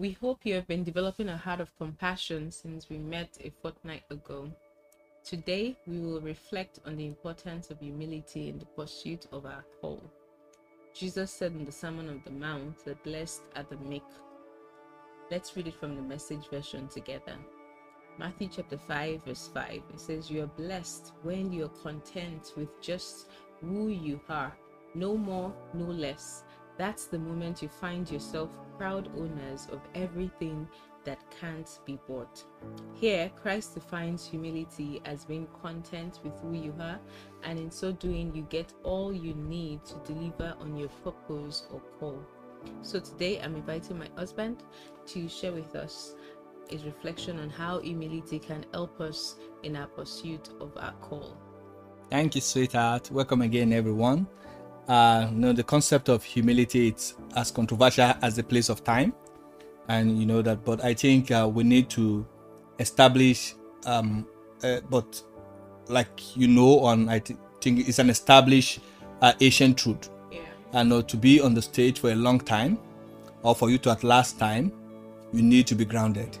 We hope you have been developing a heart of compassion since we met a fortnight ago. Today, we will reflect on the importance of humility in the pursuit of our call. Jesus said in the Sermon on the Mount, The blessed are the meek. Let's read it from the message version together. Matthew chapter 5, verse 5. It says, You are blessed when you are content with just who you are, no more, no less. That's the moment you find yourself proud owners of everything that can't be bought. Here, Christ defines humility as being content with who you are, and in so doing, you get all you need to deliver on your purpose or call. So, today I'm inviting my husband to share with us his reflection on how humility can help us in our pursuit of our call. Thank you, sweetheart. Welcome again, everyone uh, you know the concept of humility it's as controversial as the place of time. And you know that but i think uh, we need to establish um uh, but like you know on i th- think it's an established uh, ancient truth. Yeah. and uh, to be on the stage for a long time or for you to at last time you need to be grounded.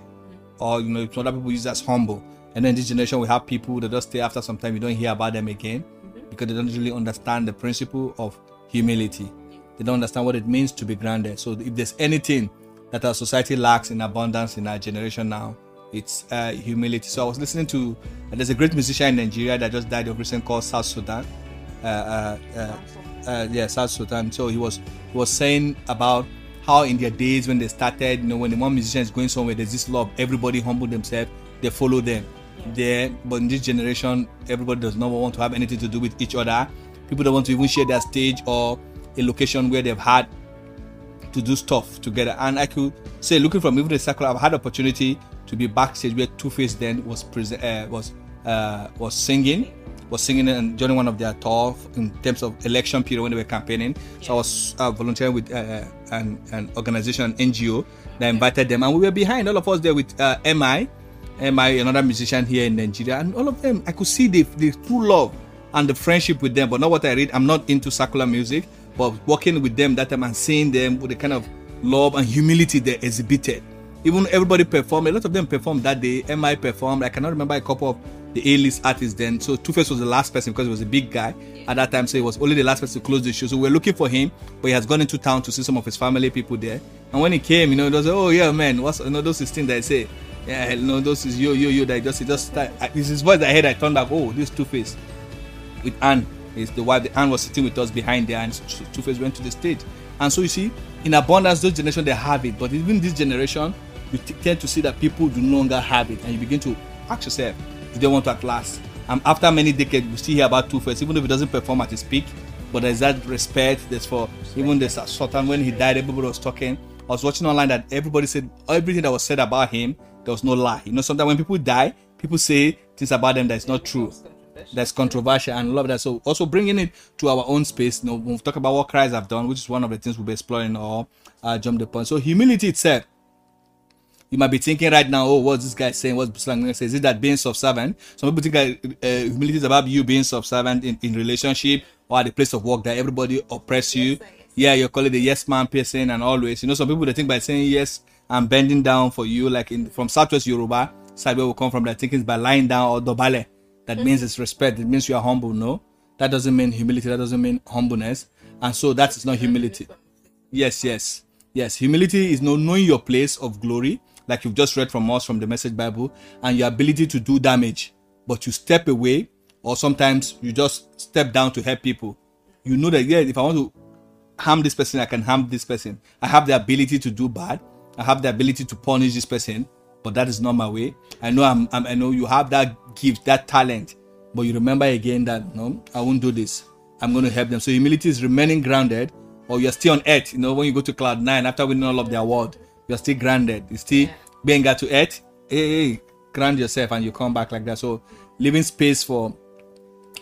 Or you know other people use that as humble. And then this generation we have people that just stay after some time you don't hear about them again because they don't really understand the principle of humility. They don't understand what it means to be grounded. So if there's anything that our society lacks in abundance in our generation now, it's uh, humility. So I was listening to uh, there's a great musician in Nigeria that just died of recent called Sound Sultan. Uh, uh, uh, uh, yeah, Sound Sultan. So he was he was saying about how in their days when they started, you know, when the one musician is going somewhere, there's this love. Everybody humble themselves. They follow them there but in this generation everybody does not want to have anything to do with each other people don't want to even share their stage or a location where they've had to do stuff together. And i could say looking from even the circle i've had opportunity to be backstage where Two Face then was present uh, was uh, was singing was singing and joining one of their tour in terms of election period when they were campaigning. So i was uh, volunteering with uh, an, an organization an ngo that invited them. And we were behind all of us there with uh, mi MI, another musician here in Nigeria, and all of them, I could see the, the true love and the friendship with them. But not what I read. I'm not into secular music, but working with them that time and seeing them with the kind of love and humility they exhibited. Even everybody performed, a lot of them performed that day. MI performed. I cannot remember a couple of the A-list artists then. So Two Face was the last person because he was a big guy at that time. So he was only the last person to close the show. So we are looking for him, but he has gone into town to see some of his family people there. And when he came, you know, it was oh yeah, man, what's you know those things that I say yeah, no, those is yo yo yo that just just start. This his voice I heard. I turned back. Oh, this Two Face with Anne is the wife. Anne was sitting with us behind there, and Two Face went to the stage. And so you see, in abundance, those generation they have it, but even this generation, you t- tend to see that people do no longer have it, and you begin to ask yourself, do they want to at last? And after many decades, we still hear about Two Face, even if he doesn't perform at his peak, but there's that respect. There's for even the Sultan when he died, everybody was talking. I was watching online that everybody said everything that was said about him there was no lie. You know, sometimes when people die, people say things about them that's not true. That's controversial and love that. So also bringing it to our own space. You know, when we talk about what Christ have done, which is one of the things we'll be exploring or uh, jump the point. So humility itself. You might be thinking right now, oh, what's this guy saying? What's Slang say? Is it that being subservient? Some people think that uh, humility is about you being subservient in, in relationship or at the place of work that everybody oppress you. Yeah, you're calling the yes man person and always. You know, some people they think by saying yes and bending down for you, like in from Southwest Yoruba side where we come from, that thinking by lying down or dobale. That means it's respect. It means you are humble. No, that doesn't mean humility. That doesn't mean humbleness. And so that is not humility. Yes, yes, yes. Humility is not knowing your place of glory, like you've just read from us from the Message Bible, and your ability to do damage, but you step away, or sometimes you just step down to help people. You know that yeah, if I want to harm this person, I can harm this person. I have the ability to do bad, I have the ability to punish this person, but that is not my way. I know I'm, I'm, i know you have that gift, that talent, but you remember again that no, I won't do this. I'm going to help them. So humility is remaining grounded, or you're still on earth. You know, when you go to cloud nine after winning all of the award, you're still grounded. You still yeah. being got to earth. Hey, hey, ground yourself, and you come back like that. So leaving space for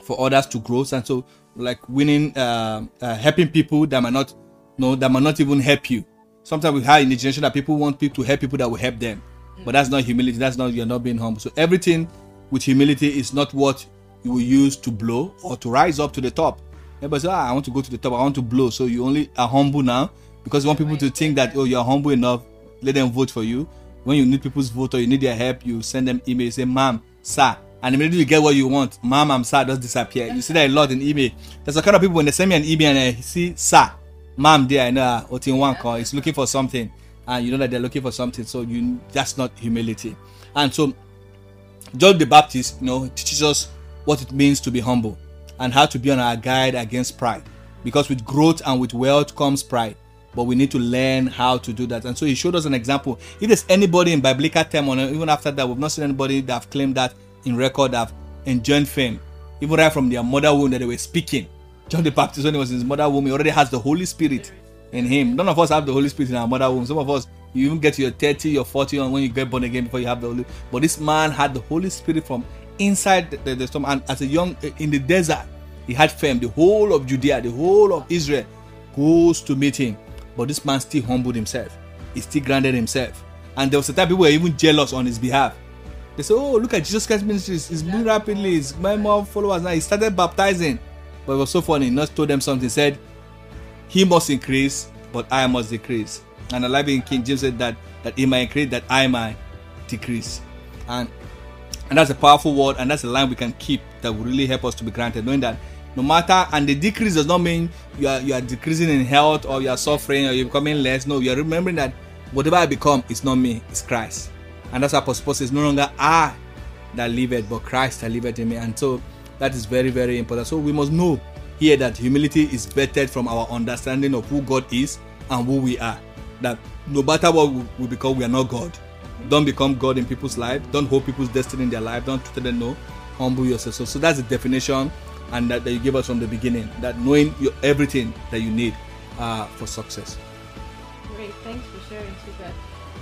for others to grow, and so like winning, uh, uh, helping people that might not know that might not even help you sometimes we have in the generation that people want people to help people that will help them. But that's not humility. That's not you're not being humble. So everything with humility is not what you will use to blow or to rise up to the top. Everybody say, ah, I want to go to the top. I want to blow. So you only are humble now because you want people to think that oh you're humble enough. let them vote for you. When you need people's vote or you need their help, you send them email. You say, "Ma'am, sir," and immediately you get what you want. "Ma'am, I'm sir," just disappear. You see that a lot in email. There's a kind of people when they send me an email and I see "sir," "ma'am," there I know Otin one call is looking for something, and you know that they're looking for something. So you that's not humility. And so John the Baptist, you know, teaches us what it means to be humble and how to be on our guide against pride. Because with growth and with wealth comes pride. But we need to learn how to do that. And so he showed us an example. If there's anybody in biblical term, or even after that, we've not seen anybody that have claimed that in record have enjoyed fame. Even right from their mother womb that they were speaking. John the Baptist, when he was in his mother womb, he already has the Holy Spirit in him. None of us have the Holy Spirit in our mother womb. Some of us you even get to your 30, your 40 on when you get born again before you have the Holy. But this man had the Holy Spirit from inside the, the, the storm. And as a young in the desert, he had fame. The whole of Judea, the whole of Israel goes to meet him. But this man still humbled himself. He still grounded himself. And there was a time people were even jealous on his behalf. They said, Oh, look at Jesus Christ ministries. He's moving rapidly. He's my more followers now. He started baptizing. But it was so funny. Not told them something. He said, He must increase, but I must decrease. And I like in King James said that that he might increase, that I might decrease. And and that's a powerful word, and that's a line we can keep that will really help us to be granted, knowing that no matter and the decrease does not mean you are you are decreasing in health or you are suffering or you're becoming less. No, you are remembering that whatever I become is not me, it's Christ. And that's how Apostle says, no longer I that liveth, but Christ that liveth in me. And so that is very, very important. So we must know here that humility is vetted from our understanding of who God is and who we are that no matter what we become, we are not God. Don't become God in people's life. Don't hold people's destiny in their life. Don't tell them no. Humble yourself. So, so that's the definition and that, that you gave us from the beginning. That knowing your, everything that you need uh, for success. Great. Thanks for sharing, Super.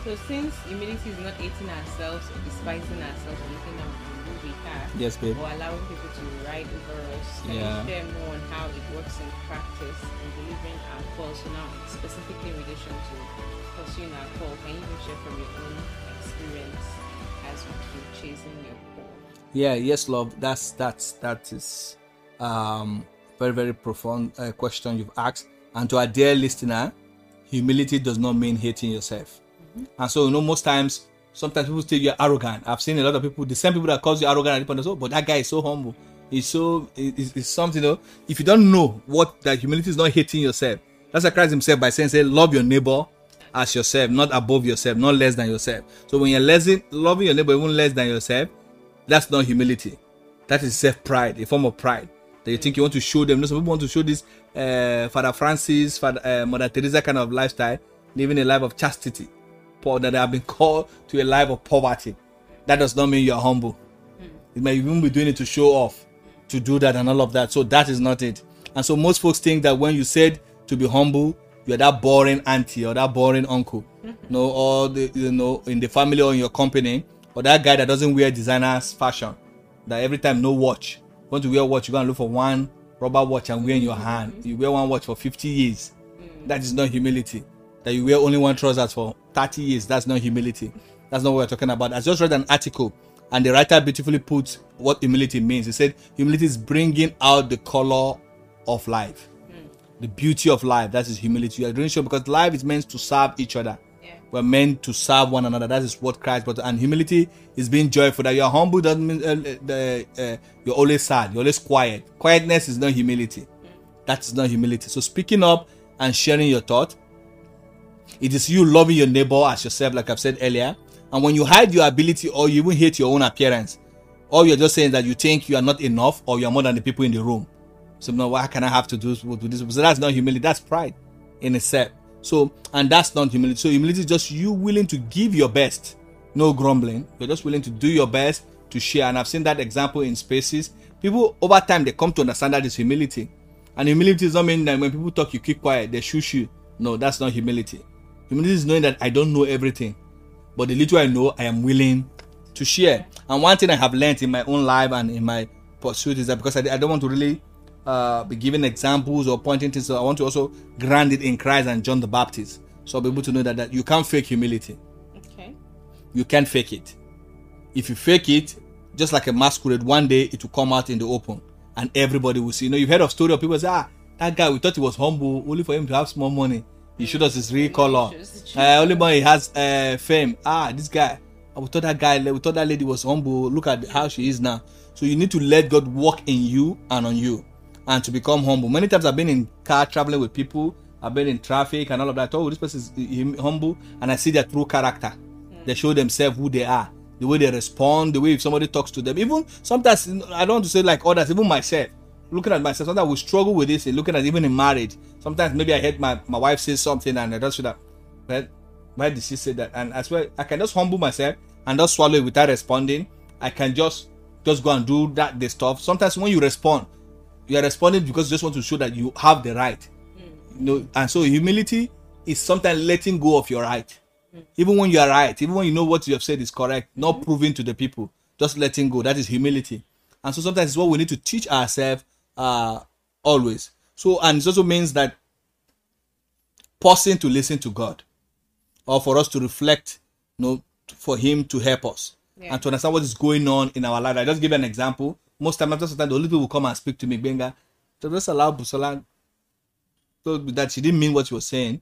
So since humility is not hating ourselves or despising ourselves or are, yes, babe. or allowing people to ride over us, can Yeah. you share more on how it works in practice in delivering our call? So now, specifically in relation to pursuing our call, can you even share from your own experience as you keep chasing your call? Yeah, yes, love. That's that's that is um very very profound uh, question you've asked. And to our dear listener, humility does not mean hating yourself. And so you know most times, sometimes people say you're arrogant. I've seen a lot of people, the same people that call you arrogant, at the point, oh, but that guy is so humble. He's so it's, it's something. You know, if you don't know what that humility is not hating yourself. That's why Christ Himself by saying, "Say love your neighbor." as yourself, not above yourself, not less than yourself. So when you're less loving your neighbor even less than yourself, that's not humility. That is self pride, a form of pride that you think you want to show them. You know, some people want to show this uh, Father Francis, Father uh, Mother Teresa kind of lifestyle, living a life of chastity, Paul that they have been called to a life of poverty. That does not mean you are humble. It may even be doing it to show off, to do that and all of that. So that is not it. And so most folks think that when you said to be humble, you're that boring auntie or that boring uncle, no, or the, you know in the family or in your company, or that guy that doesn't wear designers fashion, that every time no watch, you want to wear watch, you go and look for one rubber watch and wear in your hand. You wear one watch for 50 years. That is not humility. That you wear only one trousers for 30 years. That's not humility. That's not what we're talking about. I just read an article and the writer beautifully puts what humility means. He said humility is bringing out the color of life, the beauty of life. That is humility. You are doing so because life is meant to serve each other. Yeah. We're meant to serve one another. That is what Christ brought. And humility is being joyful. That you're humble doesn't mean uh, the, uh, you're always sad. You're always quiet. Quietness is not humility. That is not humility. So speaking up and sharing your thought, it is you loving your neighbor as yourself, like I've said earlier. And when you hide your ability or you even hate your own appearance, or you're just saying that you think you are not enough or you are more than the people in the room. So no, why can I have to do do this? So that's not humility. That's pride in itself. So and that's not humility. So humility is just you willing to give your best, no grumbling. You're just willing to do your best to share. And I've seen that example in spaces. People over time they come to understand that is humility. And humility does not mean that when people talk, you keep quiet, they shush you. No, that's not humility. Humility is knowing that I don't know everything, but the little I know, I am willing to share. And one thing I have learned in my own life and in my pursuit is that because I, I don't want to really uh, be giving examples or pointing things, so I want to also ground it in Christ and John the Baptist. So I'll be able to know that, that you can't fake humility. Okay. You can't fake it. If you fake it, just like a masquerade, one day it will come out in the open and everybody will see. You know, you've heard of story of people say, ah, that guy, we thought he was humble only for him to have small money. He showed us his real color. shows the true Uh, only when he has uh, fame. Ah, this guy. We thought that guy. We thought that lady was humble. Look at how she is now. So you need to let God work in you and on you, and to become humble. Many times I've been in car traveling with people. I've been in traffic and all of that. Oh, this person is humble, and I see their true character. They show themselves who they are, the way they respond, the way if somebody talks to them. Even sometimes I don't want to say like others, even myself. Looking at myself, sometimes we struggle with this. Looking at even in marriage, sometimes maybe I heard my, my wife say something and I just feel that, well, why did she say that? And as well, I can just humble myself and just swallow it without responding. I can just just go and do that the stuff. Sometimes when you respond, you are responding because you just want to show that you have the right. Hmm. You know, and so humility is sometimes letting go of your right. Hmm. Even when you are right, even when you know what you have said is correct, not hmm. proving to the people, just letting go. That is humility. And so sometimes it's what we need to teach ourselves uh always. So and it also means that pausing to listen to God or for us to reflect, you know, for Him to help us Yeah. and to understand what is going on in our life. I just give you an example. Most time, after some time, the only people will come and speak to me, Benga. So just allow Busola me that she didn't mean what she was saying.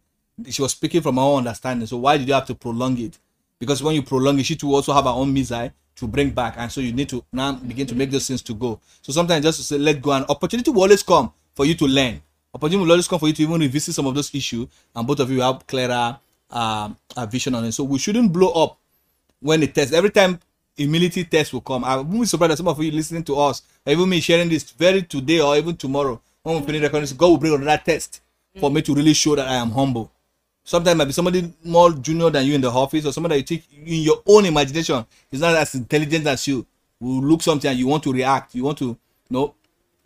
She was speaking from her own understanding. So why did you have to prolong it? Because when you prolong it, she too also have her own missile to bring back, and so you need to now begin to make those things to go. So sometimes just to say let go, and opportunity will always come for you to learn. Opportunity will always come for you to even revisit some of those issues, and both of you have clearer um, uh, vision on it. So we shouldn't blow up when it tests. Every time humility test will come, I won't be surprised that some of you listening to us, even me sharing this very today or even tomorrow, when we finish recording, God will bring another test for me to really show that I am humble. Sometimes might be somebody more junior than you in the office, or somebody that you think in your own imagination is not as intelligent as you. Will look something and you want to react, you want to, you know,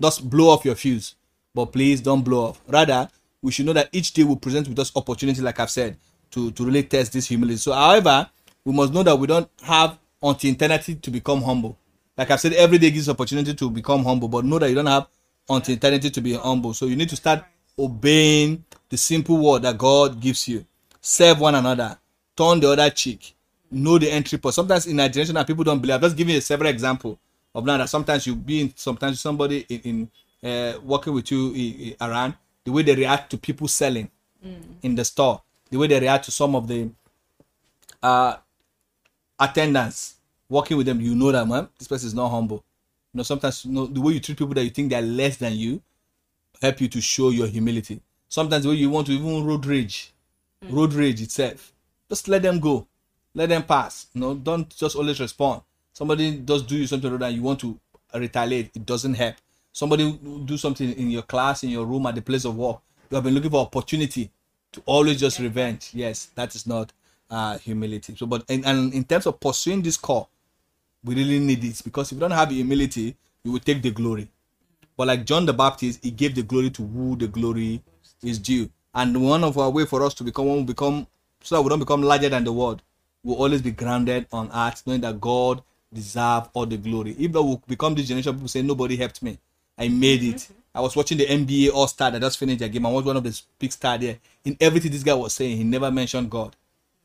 just blow off your fuse. But please don't blow off. Rather, we should know that each day will present with us opportunity, like I've said, to, to really test this humility. So, however, we must know that we don't have until eternity to become humble. Like I've said, every day gives opportunity to become humble, but know that you don't have until eternity to be humble. So you need to start obeying the simple word that God gives you. Serve one another. Turn the other cheek. Know the entry point. Sometimes in our generation, people don't believe. I'm just giving you a several example of now that sometimes you be in, sometimes somebody in, in uh, working with you around the way they react to people selling in the store, the way they react to some of the uh attendants working with them, you know that man, this person is not humble. You know, sometimes you know the way you treat people that you think they are less than you help you to show your humility. Sometimes the way you want to even road rage, road rage itself, just let them go, let them pass. You know, don't just always respond. Somebody does do you something and you want to retaliate, it doesn't help. Somebody do something in your class, in your room, at the place of work. You have been looking for opportunity to always just revenge. Yes, that is not uh, humility. So, but in, and in terms of pursuing this call, we really need it because if you don't have humility, you will take the glory. But like John the Baptist, he gave the glory to who the glory is due. And one of our way for us to become one, we become so that we don't become larger than the world, we'll always be grounded on earth, knowing that God deserve all the glory. If we'll become this generation people say nobody helped me. I made it. I was watching the NBA All Star that just finished their game. I was one of the big star there. In everything this guy was saying, he never mentioned God.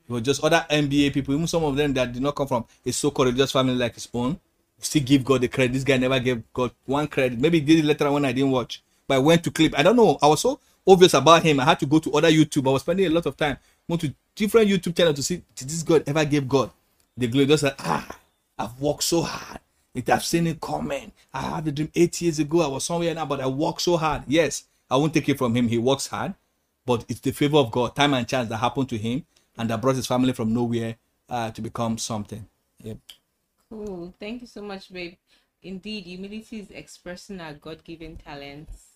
It was just other NBA people, even some of them that did not come from a so-called religious family like his own, still give God the credit. This guy never gave God one credit. Maybe he did it later when I didn't watch. But I went to clip. I don't know. I was so obvious about him. I had to go to other YouTube. I was spending a lot of time going to different YouTube channels to see did this God ever gave God the glory. Just like ah, I've worked so hard. It I've seen it coming. I had the dream eight years ago. I was somewhere now, but I worked so hard. Yes, I won't take it from him. He works hard, but it's the favor of God, time and chance that happened to him, and that brought his family from nowhere uh, to become something. Yep. Cool. Thank you so much, babe. Indeed, humility is expressing our God given talents.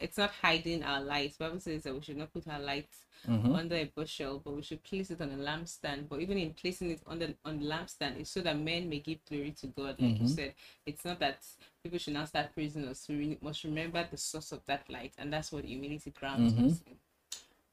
It's not hiding our light. Bible says that we should not put our light mm-hmm. under a bushel, but we should place it on a lampstand. But even in placing it on the on the lampstand, it's so that men may give glory to God. Like you mm-hmm. said, it's not that people should now start praising us. We must remember the source of that light, and that's what humility grounds mm-hmm. us in.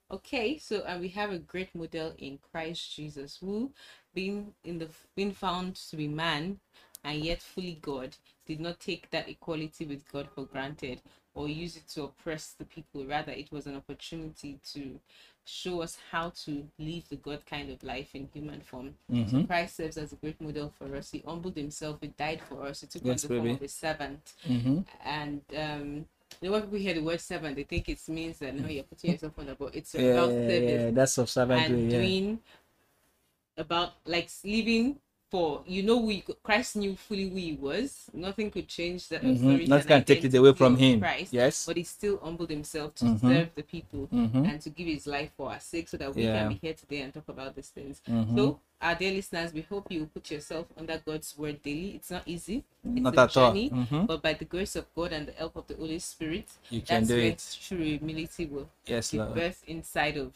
Okay, so and we have a great model in Christ Jesus, who, being in the being found to be man and yet fully God, did not take that equality with God for granted or use it to oppress the people. Rather, it was an opportunity to show us how to live the God kind of life in human form. So Christ serves as a great model for us. He humbled himself. He died for us. He took Yes, on the form of a servant Mm-hmm. and um You know, when people hear the word servant, they think it means that now you're putting yourself on the boat. It's about yeah, service yeah, that's of servant and doing about like living for you know we Christ knew fully who he was. Nothing could change that Mhm. authority. Nothing can take it away from him. Christ, Yes. but he still humbled himself to Mhm. serve the people Mhm. and to give his life for our sake, so that we Yeah. can be here today and talk about these things. Mhm. So, our dear listeners, we hope you put yourself under God's word daily. It's not easy. It's Not a at all. journey, Mhm. but by the grace of God and the help of the Holy Spirit, You can that's do it. true humility will Yes, give Lord. birth inside of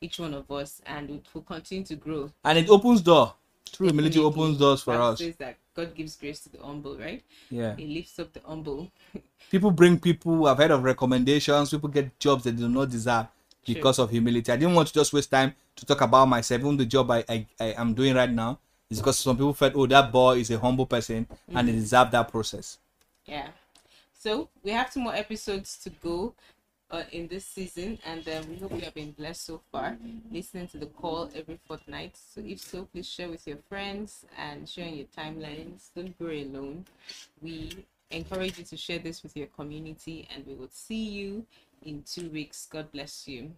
each one of us, and it will continue to grow. And it opens door. True humility opens doors for us. Says that God gives grace to the humble, right? Yeah. He lifts up the humble. People bring people. I've heard of recommendations. People get jobs that they do not deserve because of humility. I didn't want to just waste time to talk about myself. Even the job I, I, I am doing right now is because some people felt, oh, that boy is a humble person and they mm. deserve that process. Yeah. So we have two more episodes to go uh, in this season, and um, we hope you have been blessed so far, listening to the call every fortnight. So if so, please share with your friends and share on your timelines. Don't grow alone. We encourage you to share this with your community, and we will see you in two weeks. God bless you.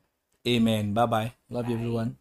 Amen. Bye bye. Love you, everyone.